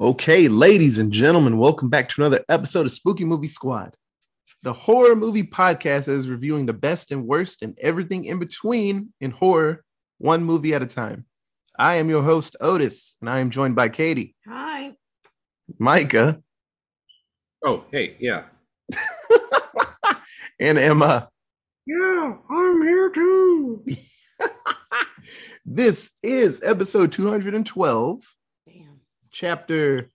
Okay, ladies and gentlemen, welcome back to another episode of Spooky Movie Squad, the horror movie podcast that is reviewing the best and worst and everything in between in horror, one movie at a time. I am your host, Otis, and I am joined by Katie, Hi. Micah, Oh, hey, yeah. and Emma. Yeah, I'm here too. This is episode 212, Damn. Chapter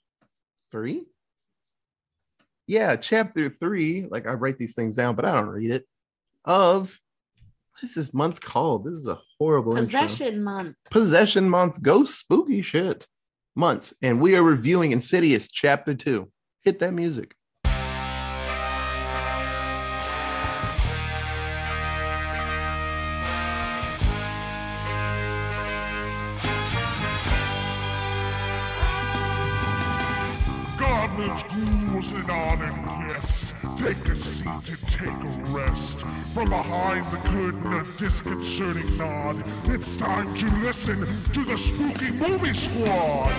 three. Yeah, chapter three. Like I write these things down, but I don't read it. Of what is this month called? This is a horrible intro. Possession month. Possession month. Go spooky shit month, and we are reviewing Insidious chapter two. Hit that music. Ghouls, on and yes. Take a seat and take a rest. From behind the curtain, a disconcerting nod. It's time to listen to the Spooky Movie Squad.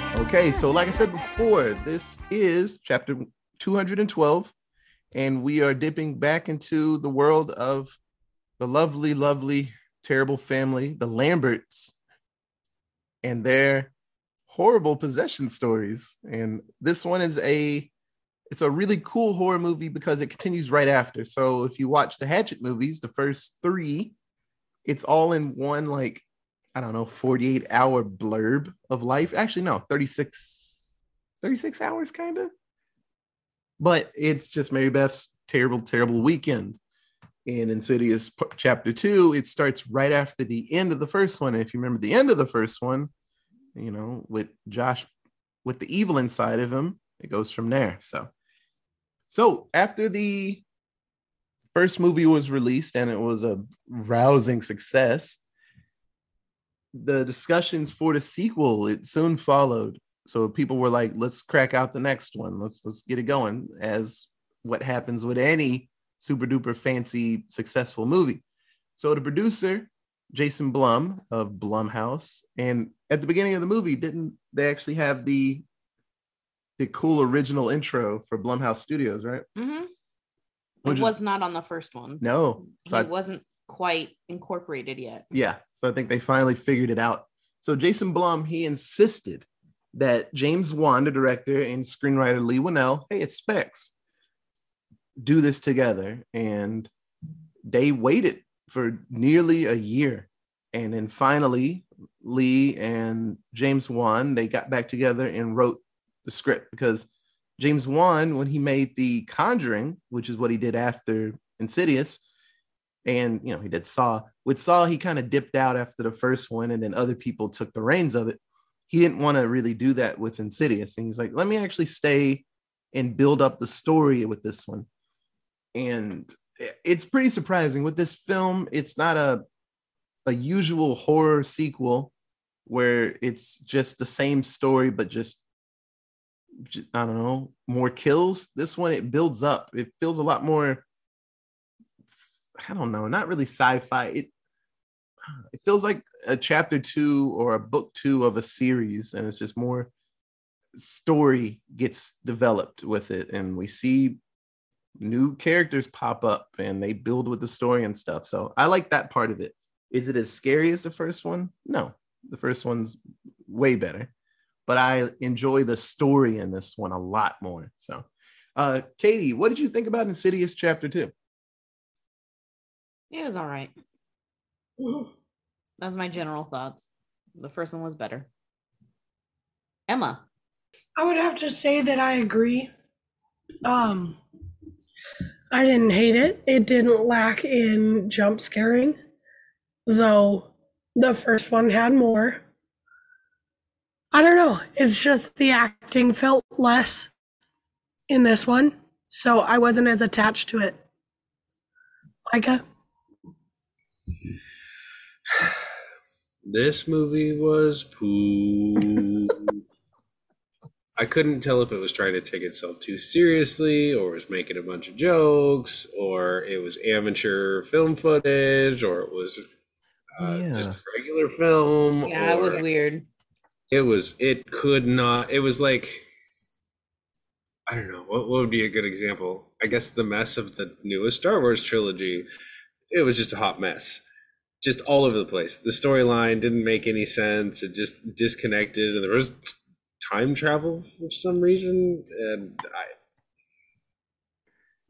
Okay, so like I said before, this is chapter 212, and we are dipping back into the world of the lovely, lovely, terrible family, the Lamberts, and their horrible possession stories. And this one is a it's a really cool horror movie because it continues right after. So if you watch the Hatchet movies, the first three, it's all in one like I don't know, 48 hour blurb of life. Actually, no, 36, 36 hours, kind of. But it's just Mary Beth's terrible, terrible weekend. In Insidious chapter two, it starts right after the end of the first one. And if you remember the end of the first one, you know, with Josh, with the evil inside of him, it goes from there. So, so after the first movie was released and it was a rousing success, the discussions for the sequel it soon followed. So people were like let's crack out the next one. Let's let's get it going as what happens with any super duper fancy successful movie. So the producer jason blum of blumhouse and at the beginning of the movie didn't they actually have the the cool original intro for blumhouse studios right Mm-hmm. Which It is- was not on the first one. no so I- it wasn't quite incorporated yet. Yeah. So I think they finally figured it out. So Jason Blum, he insisted that James Wan, the director, and screenwriter Leigh Whannell, hey, it's Specs, do this together. And they waited for nearly a year. And then finally, Leigh and James Wan, they got back together and wrote the script because James Wan, when he made The Conjuring, which is what he did after Insidious, and you know he did saw. With saw he kind of dipped out after the first one and then other people took the reins of it. He didn't want to really do that with insidious and he's like let me actually stay and build up the story with this one. And it's pretty surprising with this film. It's not a a usual horror sequel where it's just the same story but just I don't know more kills. This one it builds up. It feels a lot more I don't know, not really sci-fi. It it feels like a chapter two or a book two of a series, and it's just more story gets developed with it, and we see new characters pop up and they build with the story and stuff. So I like that part of it. Is it as scary as the first one? No, the first one's way better, but I enjoy the story in this one a lot more. So, uh, Katie, what did you think about Insidious chapter two? It was all right. That's my general thoughts. The first one was better. Emma. I would have to say that I agree. Um, I didn't hate it. It didn't lack in jump scaring, though the first one had more. I don't know. It's just the acting felt less in this one, so I wasn't as attached to it. Micah? This movie was poo. I couldn't tell if it was trying to take itself too seriously or was making a bunch of jokes or it was amateur film footage or it was uh, Yeah. just a regular film. Yeah, it was weird. It was it could not it was like I don't know, what, what would be a good example? I guess the mess of the newest Star Wars trilogy. It was just a hot mess. Just all over the place. The storyline didn't make any sense. It just disconnected and there was time travel for some reason and I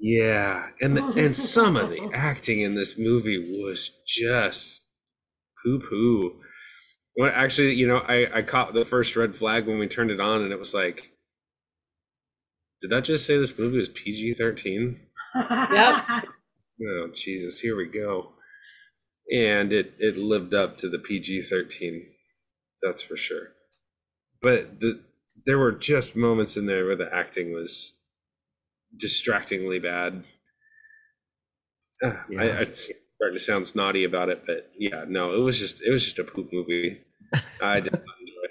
yeah, and the, and some of the acting in this movie was just poo poo. Well, actually, you know, I I caught the first red flag when we turned it on, and it was like, did that just say this movie was PG thirteen? Yep. Oh Jesus, here we go. And it it lived up to the PG thirteen, that's for sure. But the there were just moments in there where the acting was distractingly bad. Uh, I, Yeah. I starting to sound snotty about it, but yeah, no, it was just it was just a poop movie. I did not enjoy it.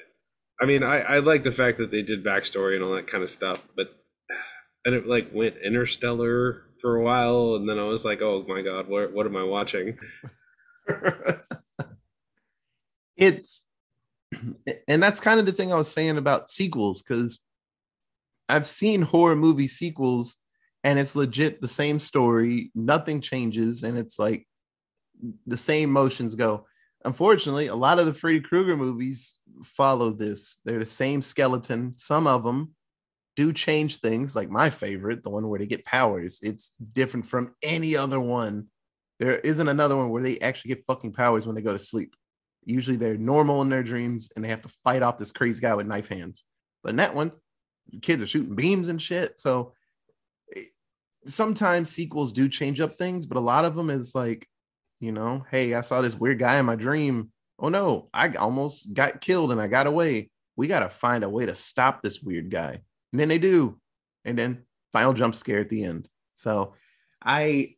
I mean, I, I like the fact that they did backstory and all that kind of stuff, but and it like went interstellar for a while, and then I was like, oh my god, what what am I watching? it's and that's kind of the thing I was saying about sequels because I've seen horror movie sequels and it's legit the same story, nothing changes, and it's like the same motions go. Unfortunately, a lot of the Freddy Krueger movies follow this. They're the same skeleton. Some of them do change things, like my favorite, the one where they get powers. It's different from any other one. There isn't another one where they actually get fucking powers when they go to sleep. Usually they're normal in their dreams and they have to fight off this crazy guy with knife hands. But in that one, kids are shooting beams and shit. So eh, sometimes sequels do change up things, but a lot of them is like, you know, hey, I saw this weird guy in my dream. Oh no, I almost got killed and I got away. We got to find a way to stop this weird guy. And then they do. And then final jump scare at the end. So I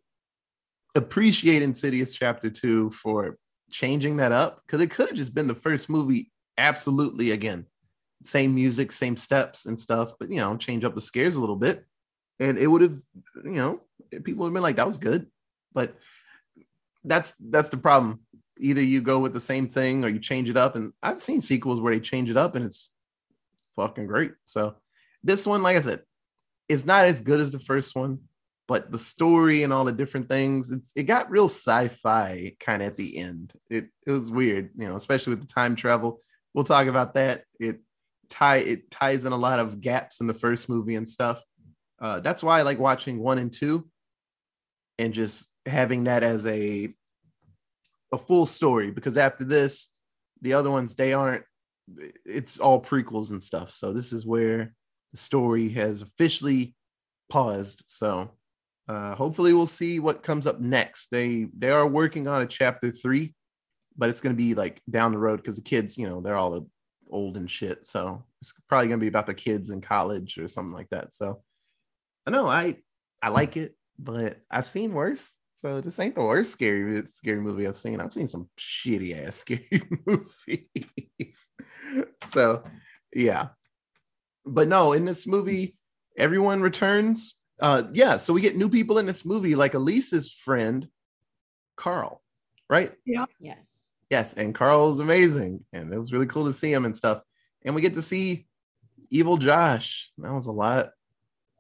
appreciate Insidious Chapter 2 for changing that up because it could have just been the first movie absolutely again. Same music, same steps and stuff, but you know, change up the scares a little bit. And it would have, you know, people would have been like, that was good. But that's that's the problem. Either you go with the same thing or you change it up. And I've seen sequels where they change it up and it's fucking great. So this one, like I said, it's not as good as the first one, but the story and all the different things, it got real sci-fi kind of at the end. It it was weird, you know, especially with the time travel. We'll talk about that. It tie it ties in a lot of gaps in the first movie and stuff. Uh, that's why I like watching one and two, and just having that as a a full story. Because after this, the other ones they aren't. It's all prequels and stuff. So this is where the story has officially paused. So uh, hopefully we'll see what comes up next. They they are working on a chapter three, but it's going to be like down the road because the kids, you know, they're all old and shit. So it's probably going to be about the kids in college or something like that. So I know I I like it, but I've seen worse. So this ain't the worst scary scary movie I've seen. I've seen some shitty ass scary movies. so yeah, but no, in this movie, everyone returns. Uh, yeah, so we get new people in this movie, like Elise's friend, Carl, right? Yeah. Yes. Yes, and Carl's amazing, and it was really cool to see him and stuff. And we get to see Evil Josh. That was a lot.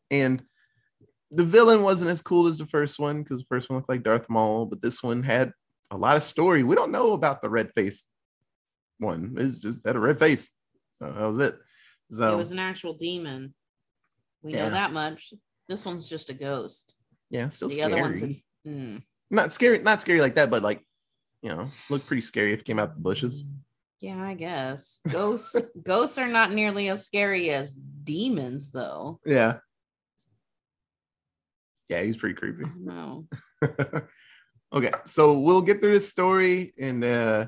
And the villain wasn't as cool as the first one because the first one looked like Darth Maul, but this one had a lot of story. We don't know about the red face one. It just had a red face. So that was it. So It was an actual demon. We Yeah. know that much. This one's just a ghost. yeah, still the scary. other one's a, mm, not scary, not scary like that, but like you know, looked pretty scary if it came out the bushes. yeah, I guess. Ghosts ghosts are not nearly as scary as demons though. Yeah. Yeah, he's pretty creepy. No. okay, so we'll get through this story in uh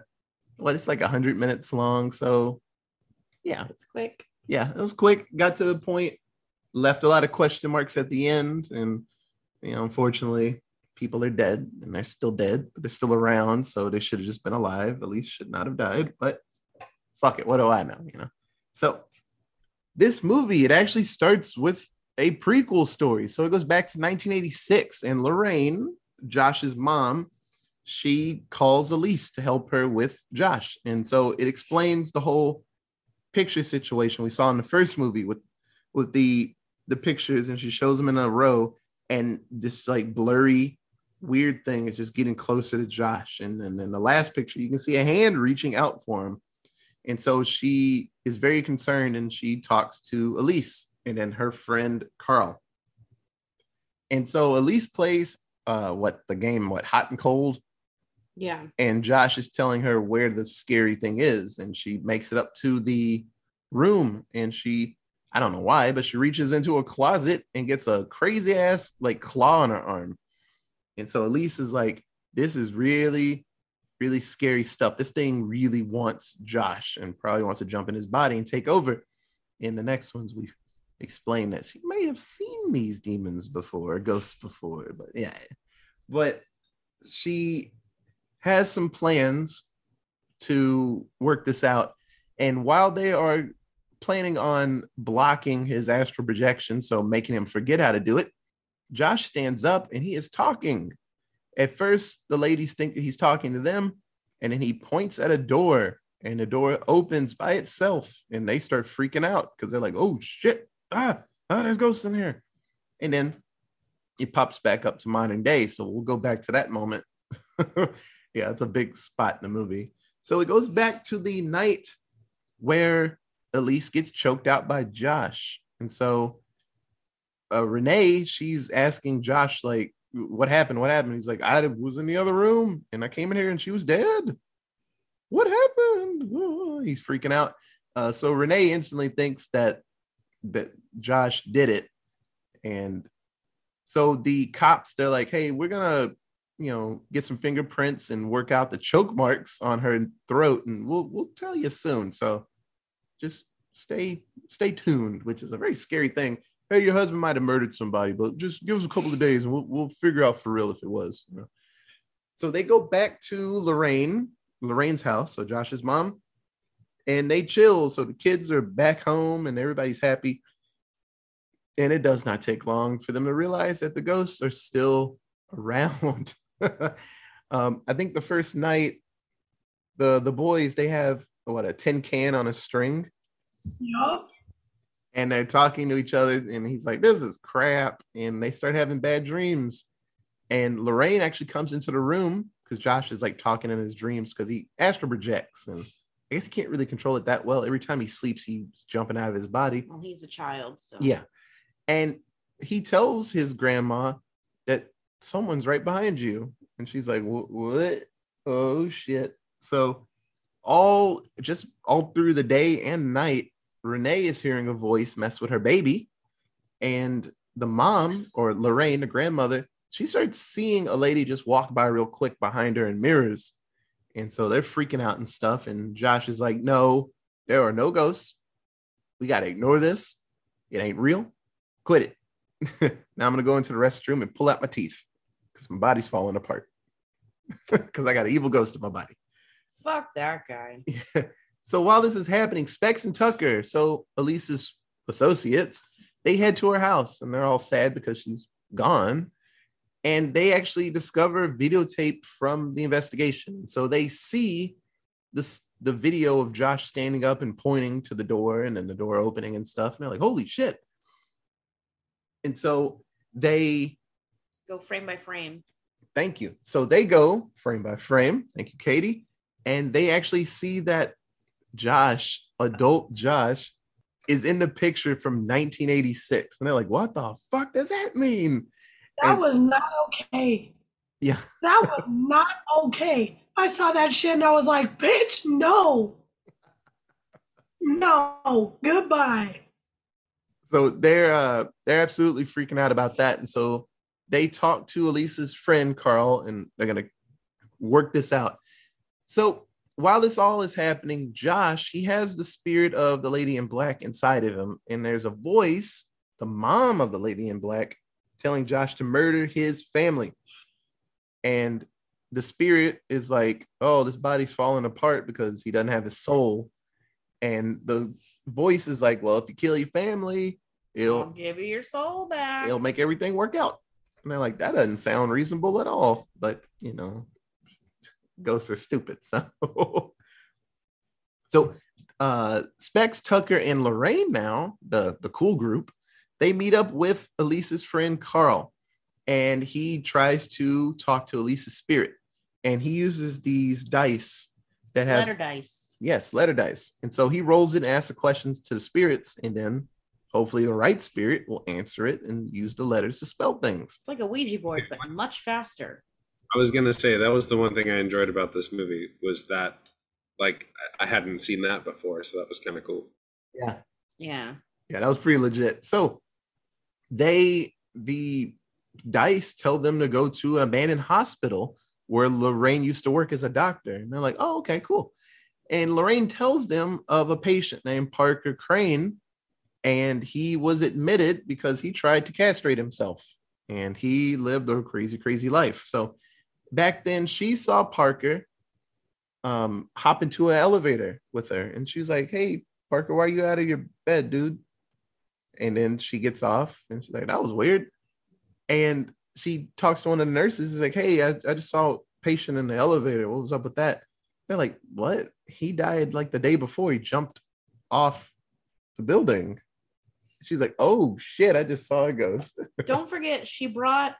what it's like a hundred minutes long. So yeah, It's quick. yeah, it was quick, got to the point, left a lot of question marks at the end, and you know, unfortunately, people are dead and they're still dead, but they're still around, so they should have just been alive, at least should not have died, but fuck it, what do I know, you know? So this movie, it actually starts with a prequel story. So it goes back to 1986, and Lorraine, Josh's mom, she calls Elise to help her with Josh. And so it explains the whole picture situation we saw in the first movie with with the the pictures and she shows them in a row and this like blurry weird thing is just getting closer to Josh. And then in the last picture you can see a hand reaching out for him. And so she is very concerned and she talks to Elise and then her friend Carl. And so Elise plays uh what the game what hot and cold? Yeah. and Josh is telling her where the scary thing is, and she makes it up to the room, and she, I don't know why, but she reaches into a closet and gets a crazy ass like claw on her arm, and so Elise is like, "This is really, really scary stuff. This thing really wants Josh, and probably wants to jump in his body and take over." In the next ones, we explain that she may have seen these demons before, ghosts before, but yeah, but she has some plans to work this out. And while they are planning on blocking his astral projection, so making him forget how to do it, Josh stands up and he is talking. At first, the ladies think that he's talking to them, and then he points at a door, and the door opens by itself, and they start freaking out because they're like, "Oh shit! Ah, ah, there's ghosts in here!" And then it pops back up to modern day. So we'll go back to that moment. yeah, it's a big spot in the movie. So it goes back to the night where Elise gets choked out by Josh. And so uh, Renee, she's asking Josh, like, what happened? What happened? He's like, I was in the other room and I came in here and she was dead. What happened? Oh, he's freaking out. Uh, so Renee instantly thinks that that Josh did it. And so the cops, they're like, hey, we're gonna you know, get some fingerprints and work out the choke marks on her throat, and we'll we'll tell you soon. So just stay stay tuned, which is a very scary thing. Hey, your husband might have murdered somebody, but just give us a couple of days and we'll we'll figure out for real if it was. you know. So they go back to Lorraine, Lorraine's house, so Josh's mom, and they chill. So the kids are back home and everybody's happy. And it does not take long for them to realize that the ghosts are still around. um, I think the first night, the the boys they have what a tin can on a string, Yup. and they're talking to each other, and he's like, "This is crap," and they start having bad dreams. And Lorraine actually comes into the room because Josh is like talking in his dreams because he astral projects, and I guess he can't really control it that well. Every time he sleeps, he's jumping out of his body. Well, he's a child, so Yeah. And he tells his grandma that someone's right behind you. And she's like, what? Oh, shit. So, all just all through the day and night, Renee is hearing a voice mess with her baby. And the mom, or Lorraine, the grandmother, she starts seeing a lady just walk by real quick behind her in mirrors. And so they're freaking out and stuff. And Josh is like, no, there are no ghosts. We got to ignore this. It ain't real. Quit it. now I'm going to go into the restroom and pull out my teeth because my body's falling apart. Because I got an evil ghost in my body. Fuck that guy. so while this is happening, Specs and Tucker, so Elise's associates, they head to her house and they're all sad because she's gone. And they actually discover videotape from the investigation. So they see this the video of Josh standing up and pointing to the door and then the door opening and stuff. And they're like, holy shit. And so they Go frame by frame. Thank you. So they go frame by frame. Thank you, Katie. And they actually see that Josh, adult Josh, is in the picture from 1986. And they're like, what the fuck does that mean? That And- was not okay. Yeah. That was not okay. I saw that shit and I was like, bitch, no. No. Goodbye. So they're uh they're absolutely freaking out about that. And so they talk to Elise's friend Carl and they're gonna work this out. So while this all is happening, Josh, he has the spirit of the lady in black inside of him, and there's a voice, the mom of the lady in black, telling Josh to murder his family. And the spirit is like, oh, this body's falling apart because he doesn't have his soul. And the voice is like, well, if you kill your family, I'll it'll give you your soul back. it'll make everything work out. And they're like, that doesn't sound reasonable at all. But you know, ghosts are stupid. So so uh, Specs, Tucker, and Lorraine now, the, the cool group, they meet up with Elise's friend Carl, and he tries to talk to Elise's spirit. And he uses these dice that have Letter dice. yes, letter dice. And so he rolls it and asks the questions to the spirits, and then hopefully the right spirit will answer it and use the letters to spell things. It's like a Ouija board, but much faster. I was gonna say that was the one thing I enjoyed about this movie was that like I I hadn't seen that before, so that was kind of cool. Yeah. Yeah. Yeah, that was pretty legit. So they the dice tell them to go to an abandoned hospital where Lorraine used to work as a doctor. And they're like, oh, okay, cool. And Lorraine tells them of a patient named Parker Crane, and he was admitted because he tried to castrate himself and he lived a crazy, crazy life. So back then, she saw Parker um, hop into an elevator with her, and she's like, hey, Parker, why are you out of your bed, dude? And then she gets off and she's like, that was weird. And she talks to one of the nurses. Is like, hey, I, I just saw a patient in the elevator. What was up with that? They're like, what? He died like the day before he jumped off the building. She's like, oh shit, I just saw a ghost. Don't forget, she brought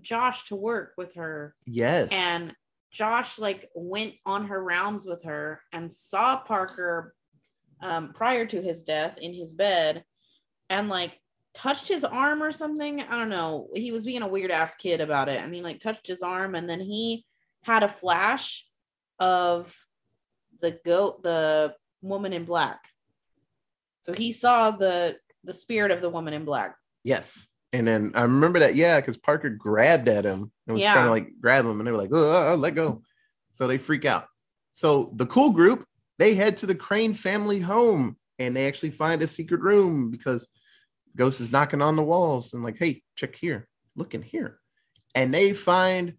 Josh to work with her, yes. and Josh like went on her rounds with her and saw Parker um, prior to his death in his bed, and like touched his arm or something. I don't know. He was being a weird ass kid about it, and he like touched his arm, and then he had a flash of the goat, the woman in black. So he saw the the spirit of the woman in black. Yes. And then I remember that, yeah, because Parker grabbed at him and was Yeah. trying to like grab him, and they were like, oh, let go. So they freak out. So the cool group, they head to the Crane family home and they actually find a secret room because Ghost is knocking on the walls and like, hey, check here, look in here. And they find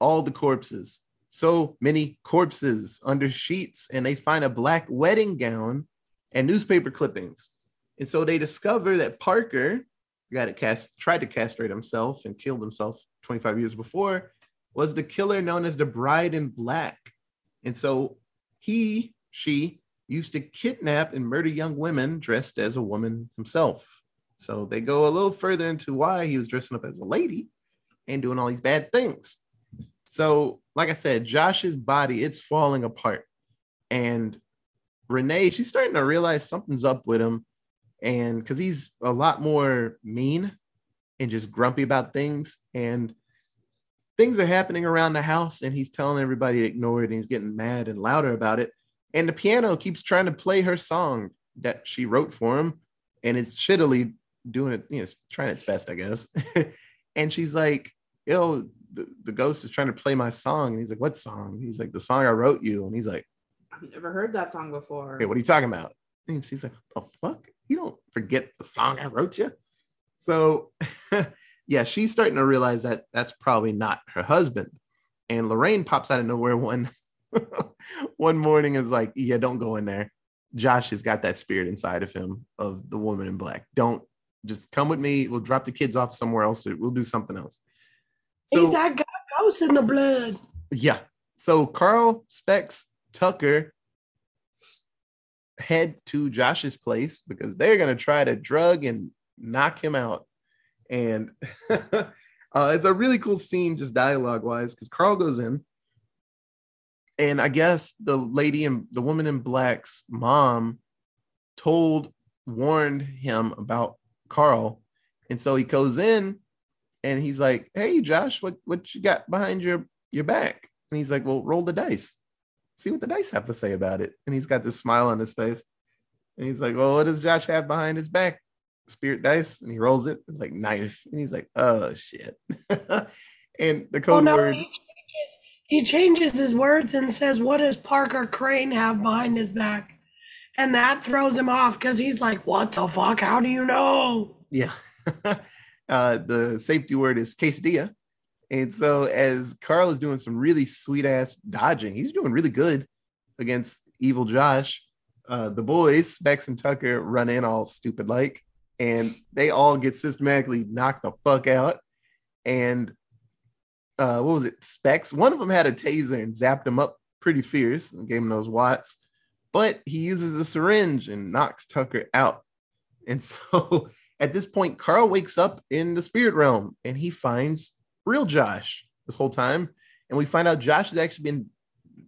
all the corpses. So many corpses under sheets, and they find a black wedding gown and newspaper clippings. And so they discover that Parker, got it cast, tried to castrate himself and killed himself 25 years before, was the killer known as the Bride in Black. And so he, she used to kidnap and murder young women dressed as a woman himself. So they go a little further into why he was dressing up as a lady and doing all these bad things. So, like I said, Josh's body, it's falling apart. And Renee, she's starting to realize something's up with him. And because he's a lot more mean and just grumpy about things. And things are happening around the house, and he's telling everybody to ignore it. And he's getting mad and louder about it. And the piano keeps trying to play her song that she wrote for him. And it's shittily doing it, you know, it's trying its best, I guess. and she's like, yo, the, the ghost is trying to play my song. And he's like, what song? He's like, the song I wrote you. And he's like, I've never heard that song before. okay, what are you talking about? And she's like, the fuck? You don't forget the song I wrote you. So, yeah, she's starting to realize that that's probably not her husband. And Lorraine pops out of nowhere one one morning is like, yeah, don't go in there. Josh has got that spirit inside of him of the woman in black. Don't just come with me. We'll drop the kids off somewhere else. We'll do something else. So, He's that got ghost in the blood. yeah. So Carl, Specs, Tucker head to Josh's place because they're going to try to drug and knock him out. And uh, it's a really cool scene, just dialogue wise, because Carl goes in. And I guess the lady and the woman in black's mom told, warned him about Carl. And so he goes in and he's like, Hey, Josh, what, what you got behind your, your back? And he's like, Well, roll the dice. See what the dice have to say about it. And he's got this smile on his face. And he's like, Well, what does Josh have behind his back? Spirit dice. And he rolls it. It's like knife. And he's like, Oh shit. and the Oh code no, word. he changes, he changes his words and says, What does Parker Crane have behind his back? And that throws him off because he's like, What the fuck? How do you know? Yeah. uh, the safety word is quesadilla. And so as Carl is doing some really sweet ass dodging, he's doing really good against evil Josh. Uh, the boys, Specs and Tucker, run in all stupid like, and they all get systematically knocked the fuck out. And uh, what was it? Specs. One of them had a taser and zapped him up pretty fierce and gave him those watts. but he uses a syringe and knocks Tucker out. And so at this point, Carl wakes up in the spirit realm and he finds real Josh this whole time. And we find out Josh has actually been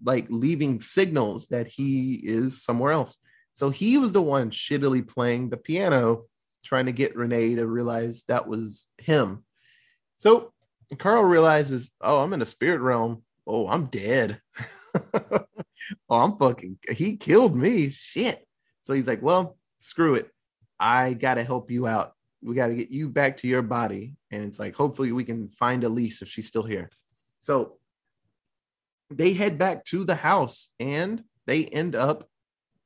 like leaving signals that he is somewhere else. So he was the one shittily playing the piano, trying to get Renee to realize that was him. So Carl realizes, oh, I'm in the spirit realm. Oh, I'm dead. oh, I'm fucking, he killed me. Shit. So he's like, well, screw it. I got to help you out. We got to get you back to your body. And it's like, hopefully, we can find Elise if she's still here. So they head back to the house and they end up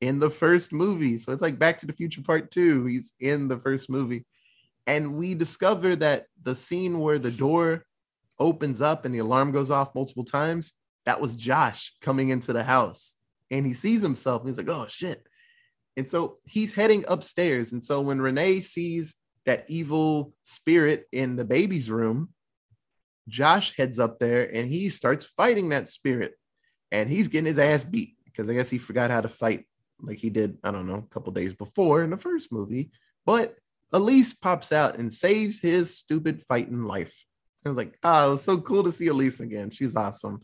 in the first movie. So it's like Back to the Future Part Two. He's in the first movie. And we discover that the scene where the door opens up and the alarm goes off multiple times, that was Josh coming into the house. And he sees himself and he's like, oh shit. And so he's heading upstairs. And so when Renee sees that evil spirit in the baby's room, Josh heads up there and he starts fighting that spirit. And he's getting his ass beat because I guess he forgot how to fight like he did, I don't know, a couple days before in the first movie. But Elise pops out and saves his stupid fighting life. I was like, oh, it was so cool to see Elise again. She's awesome.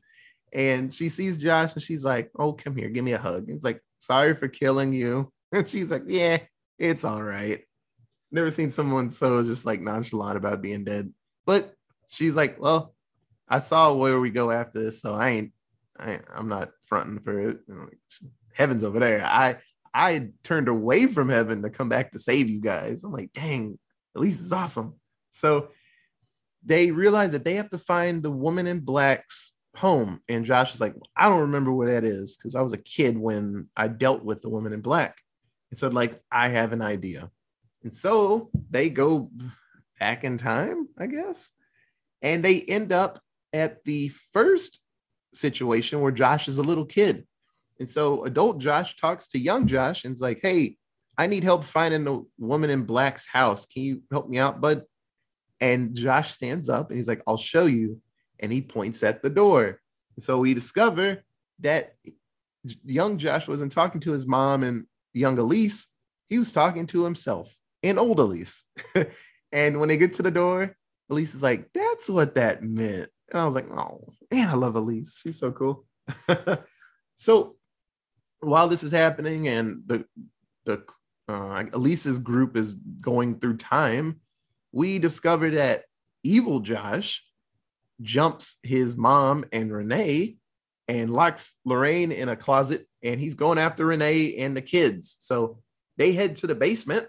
And she sees Josh and she's like, oh, come here, give me a hug. It's like, sorry for killing you. And she's like, yeah, it's all right. Never seen someone so just like nonchalant about being dead. But she's like, well, I saw where we go after this, so I ain't, I ain't I'm not fronting for it. Know, heaven's over there. I I turned away from heaven to come back to save you guys. I'm like, dang, at least it's awesome. So they realize that they have to find the woman in black's home. And Josh is like, I don't remember where that is because I was a kid when I dealt with the woman in black. And so, like, I have an idea. And so they go back in time, I guess. And they end up at the first situation where Josh is a little kid. And so adult Josh talks to young Josh and is like, Hey, I need help finding the woman in black's house. Can you help me out, bud? And Josh stands up and he's like, I'll show you. And he points at the door. And so we discover that young Josh wasn't talking to his mom and young Elise, he was talking to himself and old Elise. and when they get to the door, Elise is like, That's what that meant. And I was like, Oh, man, I love Elise. She's so cool. so while this is happening and the the uh, Elise's group is going through time, we discover that evil Josh jumps his mom and Renee and locks Lorraine in a closet and he's going after Renee and the kids. So they head to the basement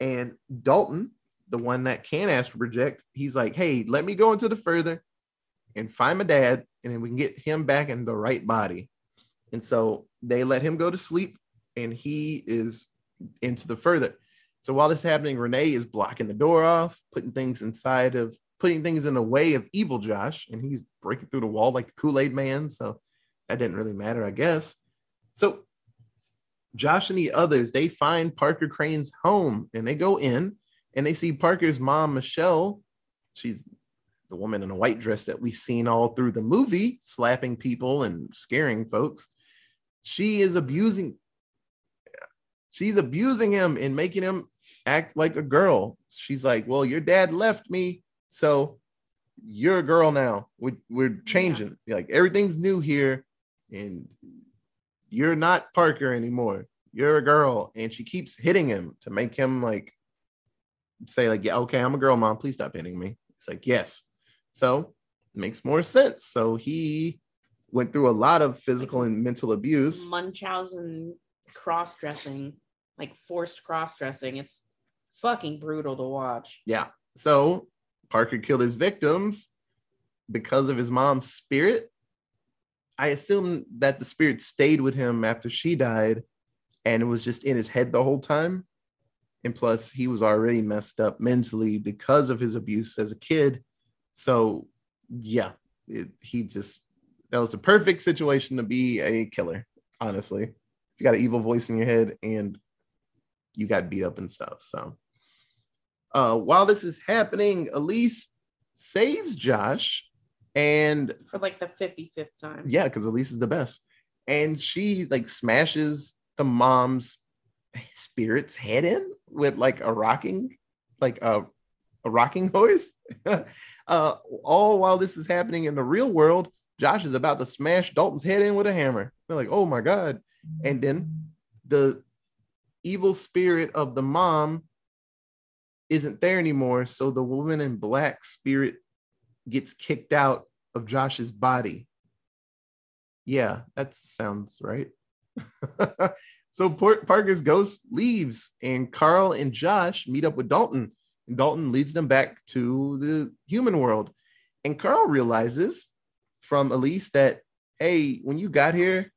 and Dalton, the one that can ask astral project, he's like, "Hey, let me go into the further and find my dad and then we can get him back in the right body." And so they let him go to sleep and he is into the further. So while this is happening, Renee is blocking the door off, putting things inside of putting things in the way of evil Josh, and he's breaking through the wall like the Kool-Aid man. So that didn't really matter, I guess. So Josh and the others, they find Parker Crane's home and they go in and they see Parker's mom, Michelle. She's the woman in a white dress that we've seen all through the movie, slapping people and scaring folks. She is abusing she's abusing him and making him act like a girl. She's like well your dad left me so you're a girl now. We, we're changing. Yeah. like everything's new here. And you're not parker anymore you're a girl and she keeps hitting him to make him like say like yeah okay i'm a girl mom please stop hitting me it's like yes so makes more sense so he went through a lot of physical and mental abuse. Munchausen cross dressing, like forced cross dressing. It's fucking brutal to watch. Yeah. So Parker killed his victims because of his mom's spirit. I assume that the spirit stayed with him after she died and it was just in his head the whole time. And plus, he was already messed up mentally because of his abuse as a kid. So, yeah, it, he just that was the perfect situation to be a killer. Honestly, you got an evil voice in your head and you got beat up and stuff. So, uh, while this is happening, Elise saves Josh and for like the 55th time. Yeah, because Elise is the best. and she like smashes the mom's spirit's head in with like a rocking, like a a rocking horse. uh, all while this is happening in the real world, Josh is about to smash Dalton's head in with a hammer. They're like, oh my god! And then the evil spirit of the mom isn't there anymore. So the woman in black spirit gets kicked out of Josh's body. Yeah, that sounds right. so Parker's ghost leaves, and Carl and Josh meet up with Dalton, and Dalton leads them back to the human world. And Carl realizes from Elise that, hey, when you got here,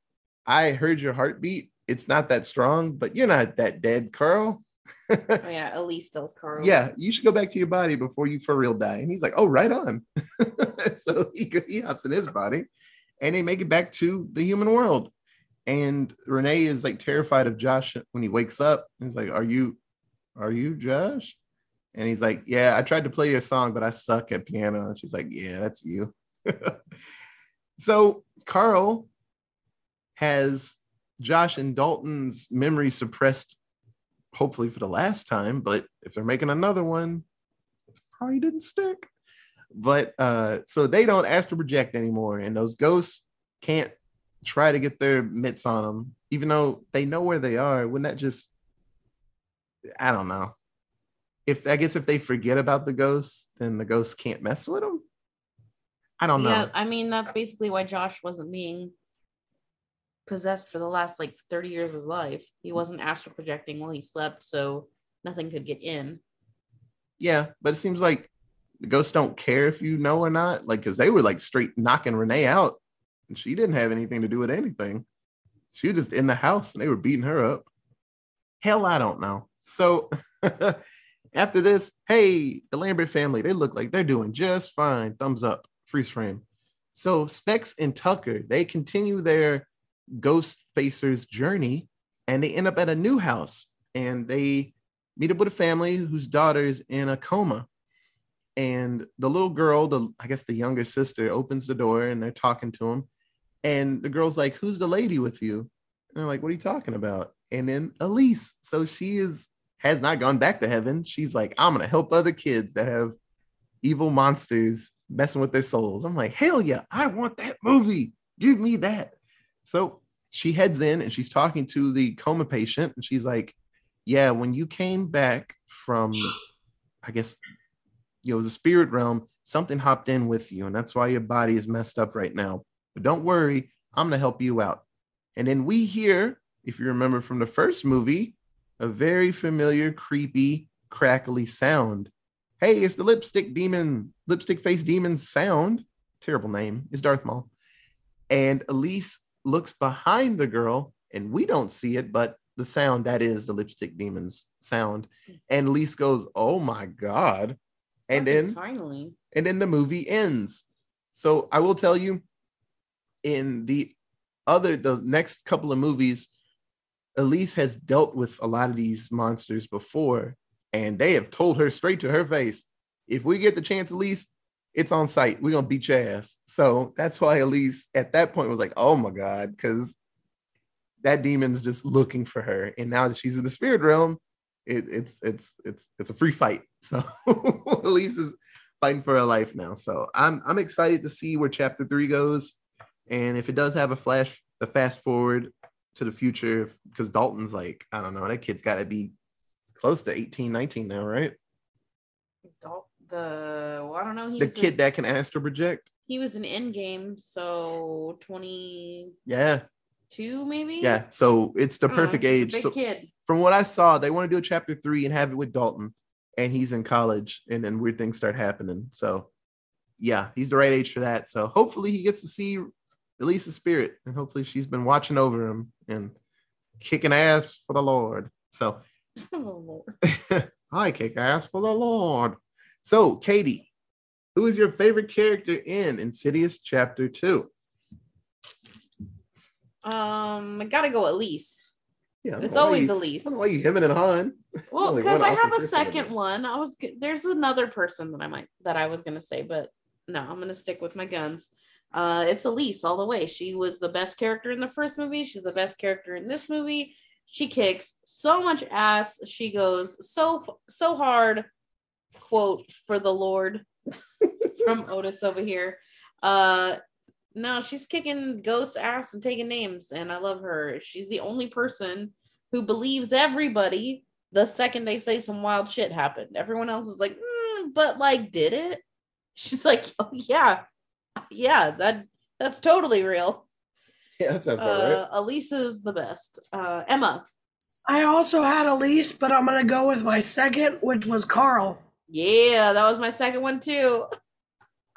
I heard your heartbeat. It's not that strong, but you're not that dead, Carl. oh, yeah, Elise tells Carl. Yeah, you should go back to your body before you for real die. And he's like, oh, right on. so he, he hops in his body and they make it back to the human world. And Renee is like terrified of Josh when he wakes up. He's like, Are you, are you Josh? And he's like, Yeah, I tried to play your song, but I suck at piano. And she's like, Yeah, that's you. so Carl has Josh and Dalton's memory suppressed, hopefully for the last time. But if they're making another one, it probably didn't stick. But uh, so they don't astral project anymore, and those ghosts can't try to get their mitts on them, even though they know where they are. Wouldn't that just I don't know. If I guess if they forget about the ghosts, then the ghosts can't mess with them. I don't know. Yeah, I mean that's basically why Josh wasn't being possessed for the last like 30 years of his life. He wasn't astral projecting while he slept, so nothing could get in. Yeah, but it seems like the ghosts don't care if you know or not. Like, because they were like straight knocking Renee out, and she didn't have anything to do with anything. She was just in the house and they were beating her up. Hell, I don't know. So after this, hey, the Lambert family, they look like they're doing just fine. Thumbs up, freeze frame. So Specs and Tucker, they continue their ghost facers journey and they end up at a new house and they meet up with a family whose daughter is in a coma. And the little girl the i guess the younger sister opens the door and they're talking to him. And the girl's like who's the lady with you? And they're like what are you talking about? And then elise so she is has not gone back to heaven. She's like i'm gonna help other kids that have evil monsters messing with their souls. I'm like hell yeah i want that movie. Give me that so she heads in and she's talking to the coma patient and she's like yeah when you came back from i guess you know, the spirit realm, something hopped in with you, and that's why your body is messed up right now. But don't worry, I'm gonna help you out. And then we hear, if you remember from the first movie, a very familiar, creepy, crackly sound. Hey, it's the lipstick demon, lipstick face demon sound. Terrible name. Is Darth Maul. And Elise looks behind the girl, and we don't see it, but the sound that is the lipstick demon's sound. And Elise goes, Oh my God. And then finally. and then the movie ends. So i will tell you in the other the next couple of movies elise has dealt with a lot of these monsters before and they have told her straight to her face if we get the chance elise it's on site we're gonna beat your ass so that's why elise at that point was like oh my god because that demon's just looking for her and now that she's in the spirit realm it, it's it's it's it's a free fight. So Elise is fighting for her life now. So I'm I'm excited to see where chapter three goes, and if it does have a flash, the fast forward to the future, because Dalton's like I don't know, that kid's got to be close to 18, 19 now, right? Dal- the well, I don't know. He the kid that can astral project. He was an Endgame, so twenty. Yeah, two, maybe. Yeah, so it's the uh-huh, perfect age. so kid. From what I saw, they want to do a chapter three and have it with Dalton, and he's in college, and then weird things start happening. So, yeah, he's the right age for that. So hopefully he gets to see Elise's spirit, and hopefully she's been watching over him and kicking ass for the Lord. So, I kick ass for the Lord. So, Katie, who is your favorite character in Insidious Chapter Two? Um, I gotta go Elise. Yeah, it's always you, Elise. I don't know why you him and Han. Well, because I have a second one. I was there's another person that I might that I was gonna say, but no, I'm gonna stick with my guns. Uh, it's Elise all the way. She was the best character in the first movie. She's the best character in this movie. She kicks so much ass. She goes so so hard. Quote for the Lord from Otis over here. Uh, no, she's kicking ghost ass and taking names, and I love her. She's the only person who believes everybody the second they say some wild shit happened. Everyone else is like, "Mm, but like, did it? She's like, oh yeah, yeah, that that's totally real. Yeah, that sounds about Uh, Elise is the best. Uh, Emma, I also had Elise, but I'm gonna go with my second, which was Carl. Yeah, that was my second one too.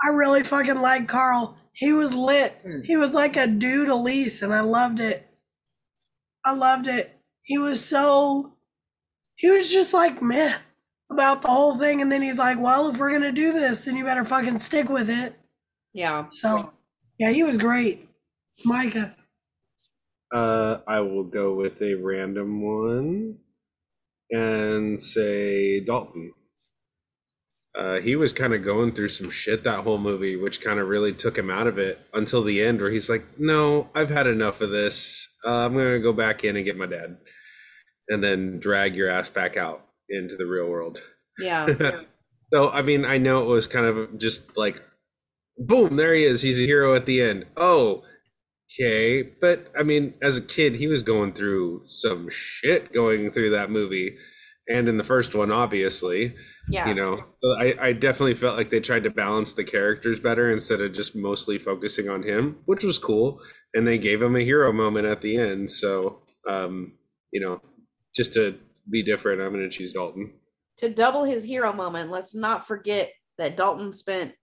I really fucking like Carl. He was lit. Hmm. He was like a dude Elise, and I loved it. I loved it. He was so. He was just like meh about the whole thing, and then he's like, "Well, if we're gonna do this, then you better fucking stick with it." Yeah, So, yeah, he was great. Micah. Uh, I will go with a random one and say Dalton. Uh, he was kind of going through some shit that whole movie, which kind of really took him out of it until the end, where he's like, "No, I've had enough of this. Uh, I'm gonna go back in and get my dad, and then drag your ass back out into the real world." yeah, so I mean, I know it was kind of just like, boom, there he is. He's a hero at the end. Oh, okay. But I mean, as a kid, he was going through some shit going through that movie, and in the first one, obviously, yeah. you know, I, I definitely felt like they tried to balance the characters better instead of just mostly focusing on him, which was cool. And they gave him a hero moment at the end. So, um, you know, just to be different, I'm going to choose Dalton. to double his hero moment, let's not forget that Dalton spent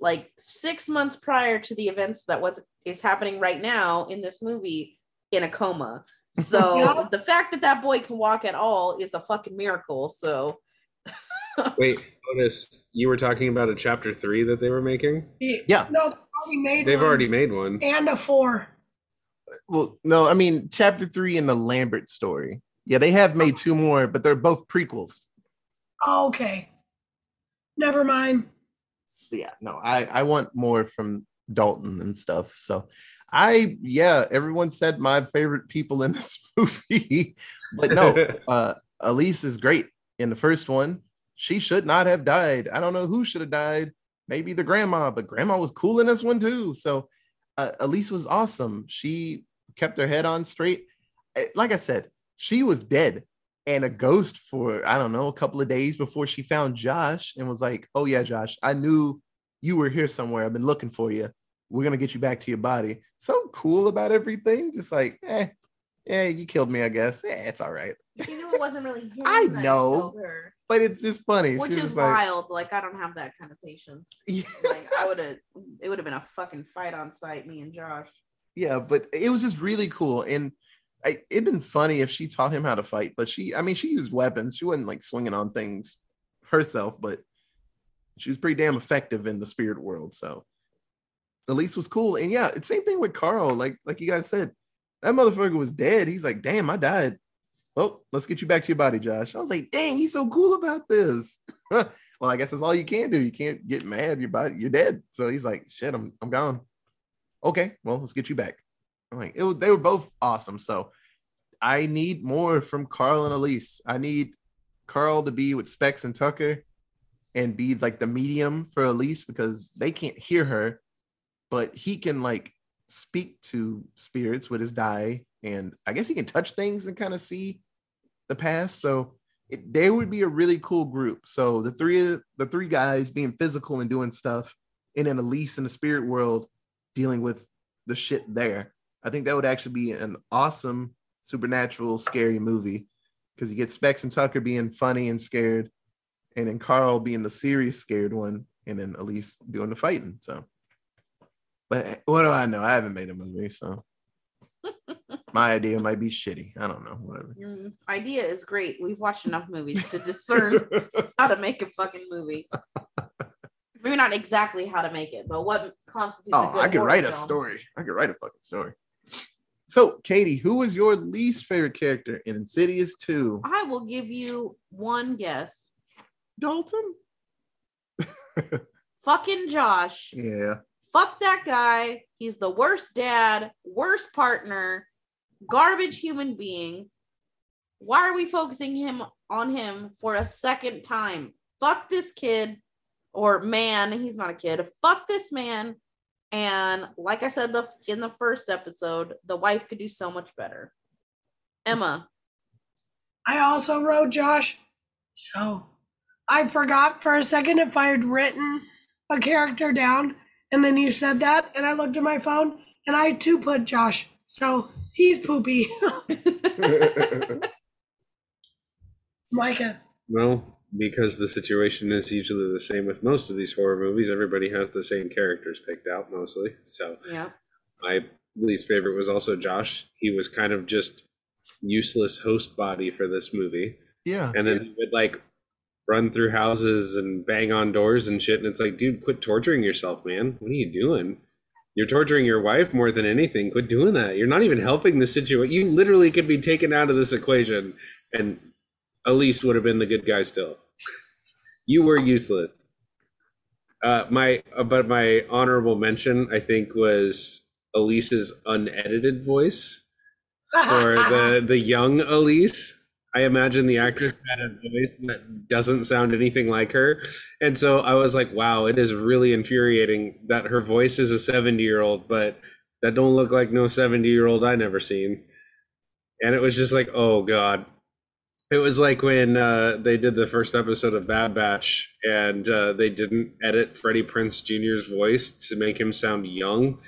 like six months prior to the events that was is happening right now in this movie in a coma. So Yeah. the fact that that boy can walk at all is a fucking miracle. So Wait, Otis, you were talking about a chapter three that they were making? Yeah. No, they've already made They've one. already made one. And a four. Well, no, I mean chapter three in the Lambert story. Yeah, they have made two more, but they're both prequels. Oh, okay. Never mind. So yeah, no, I I want more from Dalton and stuff. So I yeah, everyone said my favorite people in this movie, but no, uh Elise is great in the first one. She should not have died. I don't know who should have died. Maybe the grandma, but grandma was cool in this one too. So uh, Elise was awesome. She kept her head on straight. Eh, Like I said, she was dead and a ghost for I don't know a couple of days before she found Josh and was like, "Oh yeah, Josh, I knew you were here somewhere. I've been looking for you. We're gonna get you back to your body." So cool about everything. Just like, eh, yeah, you killed me. I guess. Yeah, it's all right. she knew it wasn't really him I know. But it's just funny. which She is was like, wild. Like I don't have that kind of patience. Yeah. Like I would have, it would have been a fucking fight on sight, me and Josh. yeah, but it was just really cool. And I, it'd been funny if she taught him how to fight, but she, I mean, she used weapons. She wasn't like swinging on things herself, but she was pretty damn effective in the spirit world. So Elise was cool. And yeah, it's same thing with Carl. Like, like you guys said, that motherfucker was dead. He's like, damn, I died. Well, let's get you back to your body, Josh. I was like, dang, he's so cool about this. well, I guess that's all you can do. You can't get mad. Your body, you're dead. So he's like, shit, I'm, I'm gone. Okay, well, let's get you back. I'm like, it they were both awesome. So I need more from Carl and Elise. I need Carl to be with Specs and Tucker and be like the medium for Elise because they can't hear her, but he can like speak to spirits with his die. And I guess he can touch things and kind of see the past. So it, they would be a really cool group. So the three the three guys being physical and doing stuff, and then Elise in the spirit world dealing with the shit there. I think that would actually be an awesome supernatural scary movie because you get Specs and Tucker being funny and scared, and then Carl being the serious scared one, and then Elise doing the fighting. So, but what do I know? I haven't made a movie, so my idea might be shitty. I don't know. Whatever. Your idea is great. We've watched enough movies to discern how to make a fucking movie. Maybe not exactly how to make it, but what constitutes a oh, I could write a story. I could write a fucking story. So, Katie, who was your least favorite character in Insidious 2? I will give you one guess. Dalton? Fucking Josh. Yeah. Fuck that guy. He's the worst dad, worst partner, garbage human being. Why are we focusing him on him for a second time? Fuck this kid or man. He's not a kid. Fuck this man. And like I said the in the first episode, the wife could do so much better. Emma, I also wrote Josh. So I forgot for a second if I had written a character down and then you said that and I looked at my phone and I too put Josh. So he's poopy. Micah. Well, because the situation is usually the same with most of these horror movies, everybody has the same characters picked out mostly. So yeah. my least favorite was also Josh. He was kind of just useless host body for this movie. Yeah. And then he would like run through houses and bang on doors and shit. And it's like, dude, quit torturing yourself, man. What are you doing? You're torturing your wife more than anything. Quit doing that. You're not even helping the situation. You literally could be taken out of this equation, and Elise would have been the good guy still. you were useless. Uh, my uh, but my honorable mention, I think, was Elise's unedited voice or the the young Elise. I imagine the actress had a voice that doesn't sound anything like her, and so I was like, "Wow, it is really infuriating that her voice is a seventy year old, but that don't look like no seventy year old I never seen." And it was just like, "Oh God." It was like when uh, they did the first episode of Bad Batch, and uh, they didn't edit Freddie Prinze Jr.'s voice to make him sound young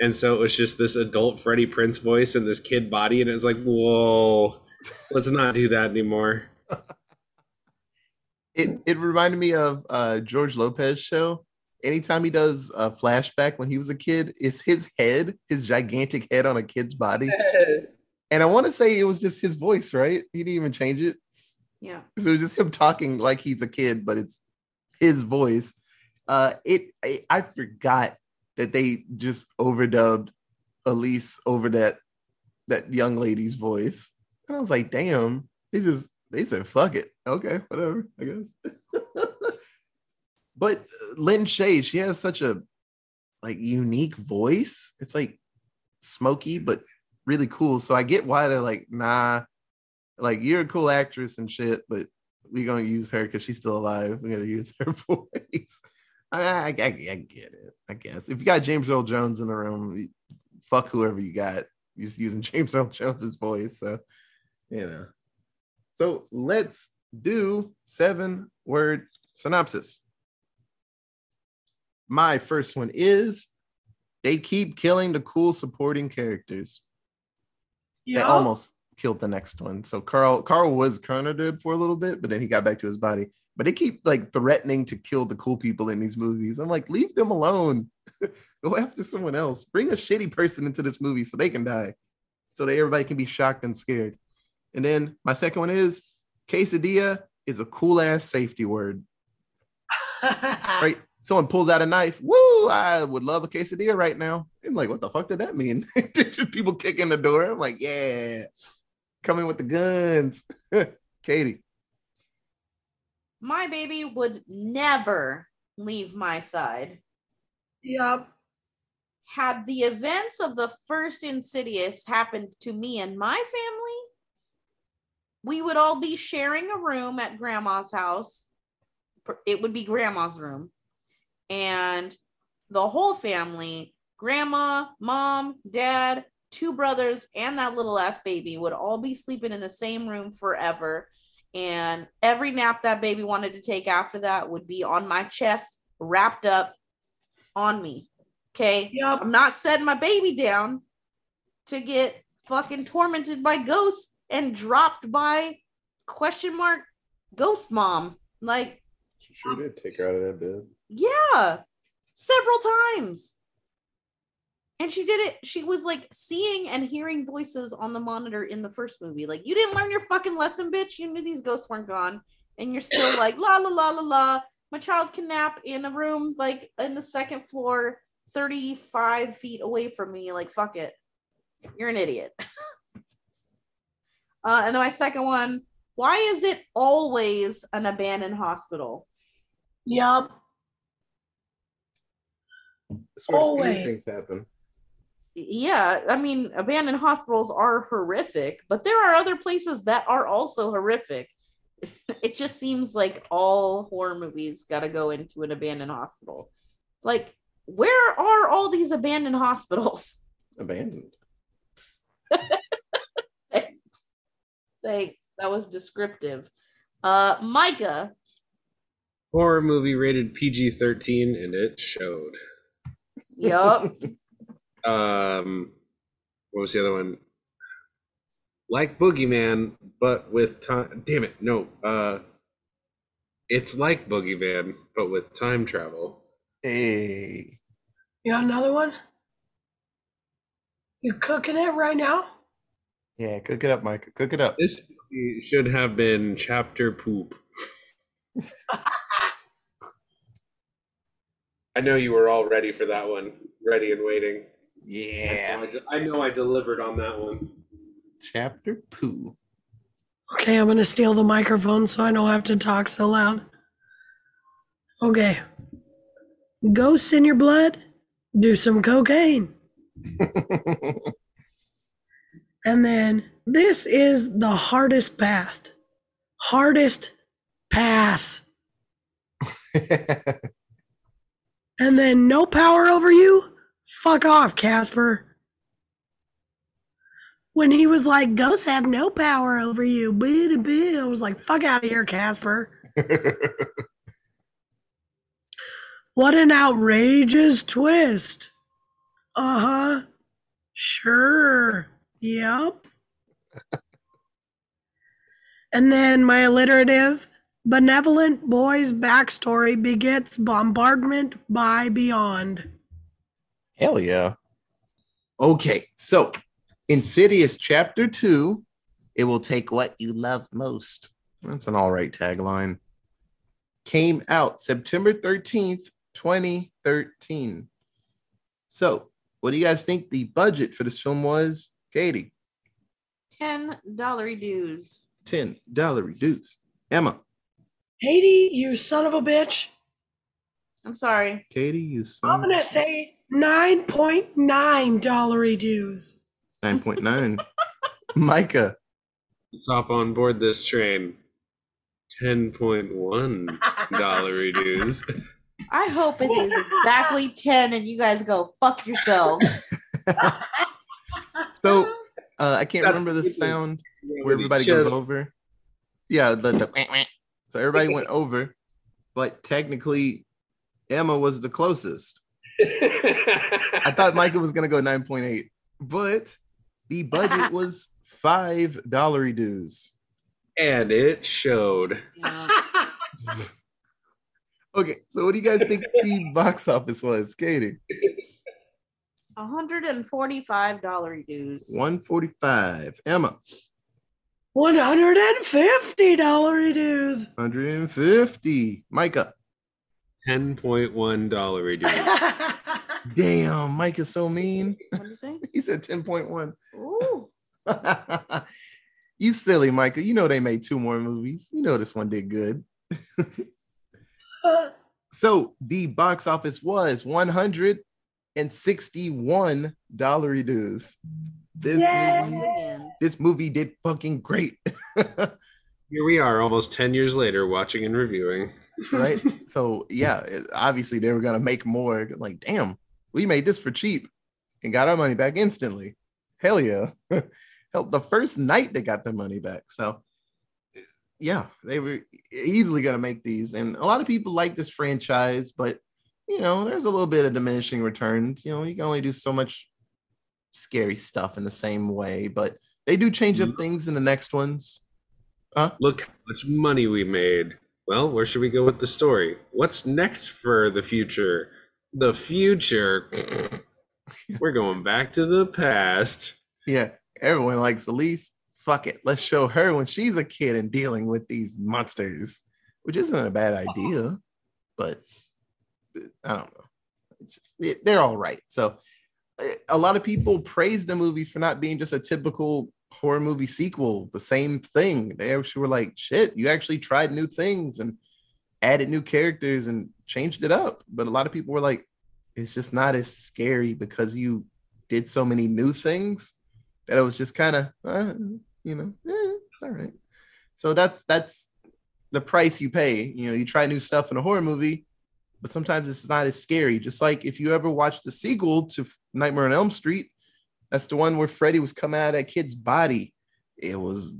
and so it was just this adult Freddie Prinze voice and this kid body, and it was like, whoa, let's not do that anymore. It it reminded me of uh George Lopez show. Anytime he does a flashback when he was a kid, it's his head, his gigantic head on a kid's body. Yes. And I want to say it was just his voice, right? He didn't even change it. Yeah. So it was just him talking like he's a kid, but it's his voice. Uh it I, I forgot that they just overdubbed Elise over that that young lady's voice. And I was like, damn, they just they said fuck it. Okay, whatever, I guess. but uh, Lin Shaye, she has such a like unique voice. It's like smoky, but really cool. So I get why they're like, nah, like you're a cool actress and shit, but we're gonna use her because she's still alive. We're gonna use her voice. I, I, I, get it. I guess if you got James Earl Jones in the room, fuck whoever you got. Just using James Earl Jones's voice, so you know. So let's do seven word synopsis. My first one is they keep killing the cool supporting characters. They Yeah. almost killed the next one. So Carl Carl was kind of dead for a little bit, but then he got back to his body. But they keep like threatening to kill the cool people in these movies. I'm like, leave them alone. Go after someone else. Bring a shitty person into this movie so they can die. So that everybody can be shocked and scared. And then my second one is quesadilla is a cool ass safety word. Right? Someone pulls out a knife. Woo! I would love a quesadilla right now. I'm like, what the fuck did that mean? Just people kicking the door. I'm like, yeah, coming with the guns. Katie. My baby would never leave my side. Yep. Had the events of the first Insidious happened to me and my family, we would all be sharing a room at grandma's house. It would be grandma's room. And the whole family, grandma, mom, dad, two brothers, and that little ass baby would all be sleeping in the same room forever. And every nap that baby wanted to take after that would be on my chest, wrapped up on me. Okay. Yep. I'm not setting my baby down to get fucking tormented by ghosts and dropped by question mark ghost mom. Like, She sure did take her out of that bed. yeah, several times. And she did it. She was like seeing and hearing voices on the monitor in the first movie. Like, you didn't learn your fucking lesson, bitch. You knew these ghosts weren't gone. And you're still like, la la la la la. My child can nap in a room like in the second floor, 35 feet away from me. Like, fuck it. You're an idiot. uh, and then my second one, why is it always an abandoned hospital? Yep. That's where Oh, things happen. yeah, I mean, abandoned hospitals are horrific, but there are other places that are also horrific. It just seems like all horror movies got to go into an abandoned hospital. Like, where are all these abandoned hospitals? Abandoned. Thanks. That was descriptive. Uh, Micah, Horror movie rated PG 13, and it showed. yup. Um, what was the other one? Like Boogeyman, but with time. Damn it, no. Uh, it's like Boogeyman, but with time travel. Hey. You got another one? You cooking it right now? Yeah, cook it up, Mike. Cook it up. This should have been chapter poop. I know you were all ready for that one, ready and waiting. Yeah. I know I delivered on that one. Chapter poo. Okay, I'm gonna steal the microphone so I don't have to talk so loud. Okay. Ghosts in your blood? Do some cocaine. And then this is the hardest pass. Hardest pass. And then no power over you? Fuck off, Casper. When he was like, ghosts have no power over you, boo boo, I was like, fuck out of here, Casper. What an outrageous twist. Uh huh. Sure. Yep. and then my alliterative benevolent boy's backstory begets bombardment by beyond. Hell yeah. Okay, so Insidious Chapter 2 It Will Take What You Love Most. That's an all right tagline. Came out September 13th, 2013. So, what do you guys think the budget for this film was? Katie, Ten dollar dues. $10 reduce. Emma, Haiti, you son of a bitch. I'm sorry. Katie, you I'm gonna say nine point nine dollar dues. 9.9. Micah, Let's hop on board this train. Ten point one dollar reduce. I hope it is exactly ten, and you guys go fuck yourselves. so uh, I can't That's remember the sound where everybody goes over. Yeah, the, the so everybody went over, but technically Emma was the closest. I thought Micah was gonna go 9.8, but the budget was five dollar dues. and it showed. Yeah. Okay, so what do you guys think the box office was, Katie? $145 dues. 145. Emma, One hundred and fifty dollar dues. 150. Micah. Ten point one dollar reduce. Damn, is so mean. What did you say? He said 10.1. Ooh. you silly, Micah. You know they made two more movies. You know this one did good. So the box office was one hundred and sixty-one dollar dues. This movie, this movie did fucking great, Here we are, almost ten years later, watching and reviewing. right? so yeah, obviously they were gonna make more. Like, damn, we made this for cheap and got our money back instantly. Hell yeah! Hell, the first night they got their money back. So yeah, they were easily gonna make these, and a lot of people like this franchise, but you know, there's a little bit of diminishing returns. You know, you can only do so much scary stuff in the same way, but they do change up mm-hmm. things in the next ones. Look how much money we made. Well, where should we go with the story? What's next for the future? The future. We're going back to the past. Yeah, everyone likes Elise. Fuck it, let's show her when she's a kid and dealing with these monsters, which isn't a bad idea, but I don't know. It's just it- they're all right. So eh, a lot of people praise the movie for not being just a typical horror movie sequel, the same thing. They actually were like, shit, you actually tried new things and added new characters and changed it up. But a lot of people were like, it's just not as scary because you did so many new things that it was just kind of, uh, you know, eh, it's all right. So that's that's the price you pay. You know, you try new stuff in a horror movie, but sometimes it's not as scary. Just like if you ever watched the sequel to Nightmare on Elm Street, that's the one where Freddy was coming out of that kid's body. It was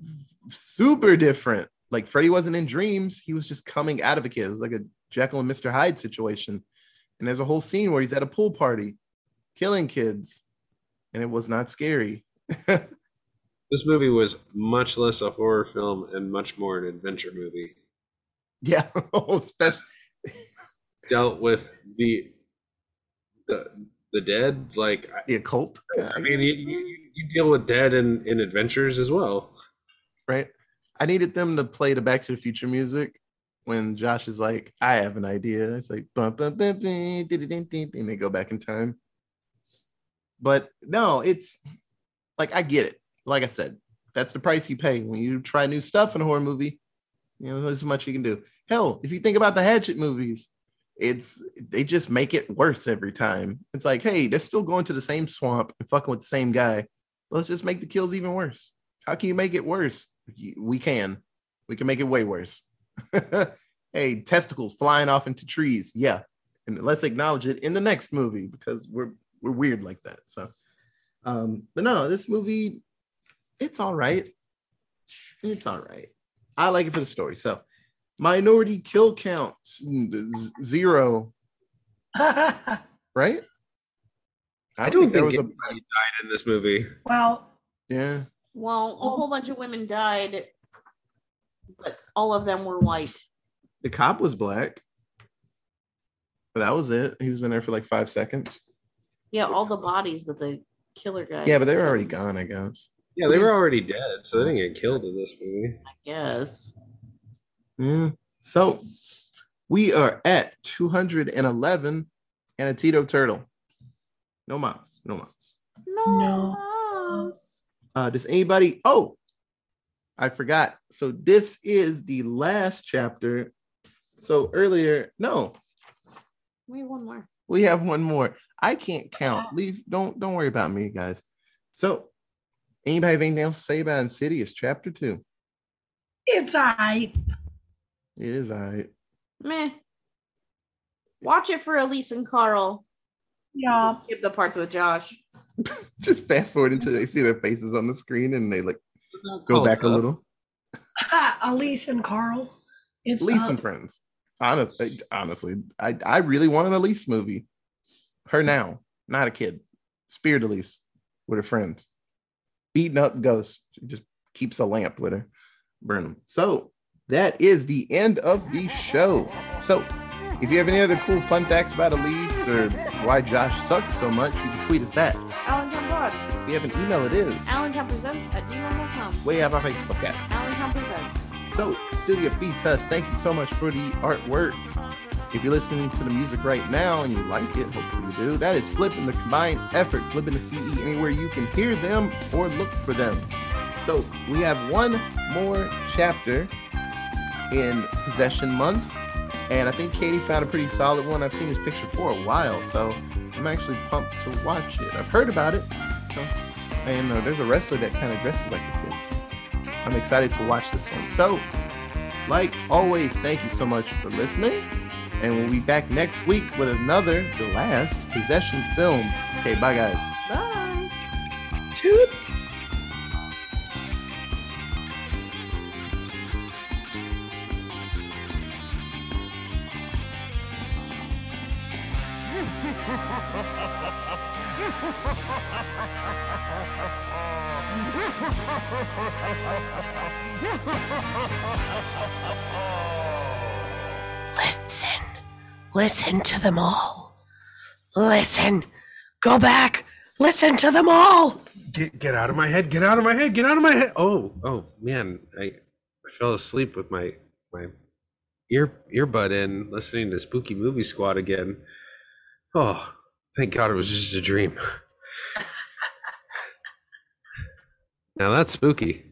super different. Like Freddy wasn't in dreams, he was just coming out of a kid. It was like a Jekyll and Mr. Hyde situation. And there's a whole scene where he's at a pool party killing kids, and it was not scary. This movie was much less a horror film and much more an adventure movie. yeah, oh, especially Dealt with the the the dead. Like the occult. I mean, you, you, deal with dead in in adventures as well. right? I needed them to play the Back to the Future music when Josh is like, I have an idea. It's like, bum, bum, bum, ding, ding, ding, and they go back in time. But no, it's like, I get it. Like I said, that's the price you pay when you try new stuff in a horror movie. You know, there's much you can do. Hell, if you think about the Hatchet movies, it's they just make it worse every time. It's like, hey, they're still going to the same swamp and fucking with the same guy. Let's just make the kills even worse. How can you make it worse? We can. We can make it way worse. hey, testicles flying off into trees. Yeah. And let's acknowledge it in the next movie because we're we're weird like that. So um, but no, this movie, it's all right. It's all right. I like it for the story. So minority kill count z- zero, right? I don't think there think, was a anybody died in this movie. well, yeah. Well, a whole bunch of women died, but all of them were white. The cop was black. But that was it. He was in there for like five seconds. Yeah, all the bodies that the killer guy. Yeah, but they were already gone, I guess. Yeah, they were already dead, so they didn't get killed in this movie. I guess. Yeah. So we are at 211 and a Tito turtle. No mouse. No mouse. No. No. Uh, does anybody? Oh, I forgot. So this is the last chapter. So earlier, no, We have one more. we have one more. I can't count. Leave. Don't don't worry about me, guys. So, anybody have anything else to say about Insidious chapter two? it's I. It is all right. Meh. Watch it for Elise and Carl. Yeah. Skip the parts with Josh. Just fast forward until they see their faces on the screen and they like go Called back a little. Elise and Carl. It's Elise up. and friends. Honestly, eh, honestly, I, I really want an Elise movie. Her now, not a kid. Spirit Elise with her friends. Beating up ghosts. She just keeps a lamp with her. Burn them. So that is the end of the show. So if you have any other cool fun facts about Elise or why Josh sucks so much, you can tweet us at. Allentown you have an email, it is Allentown Presents at gmail.com. way up our Facebook at. Allentown Presents. So, Studio Beats Us, thank you so much for the artwork. If you're listening to the music right now and you like it, hopefully you do, that is flipping the combined effort, flipping the CE anywhere you can hear them or look for them. So, we have one more chapter in Possession Month, and I think Katie found a pretty solid one. I've seen his picture for a while, so I'm actually pumped to watch it. I've heard about it, so, and uh, there's a wrestler that kind of dresses like the kids. I'm excited to watch this one. So, like always, thank you so much for listening. And we'll be back next week with another, the last possession film. Okay, bye, guys. Bye. Toots. Listen. Listen to them all. Listen. Go back. Listen to them all. Get get out of my head! Get out of my head! Get out of my head! Oh oh man, I I fell asleep with my my ear earbud in, listening to Spooky Movie Squad again. Oh, thank God it was just a dream. Now that's spooky.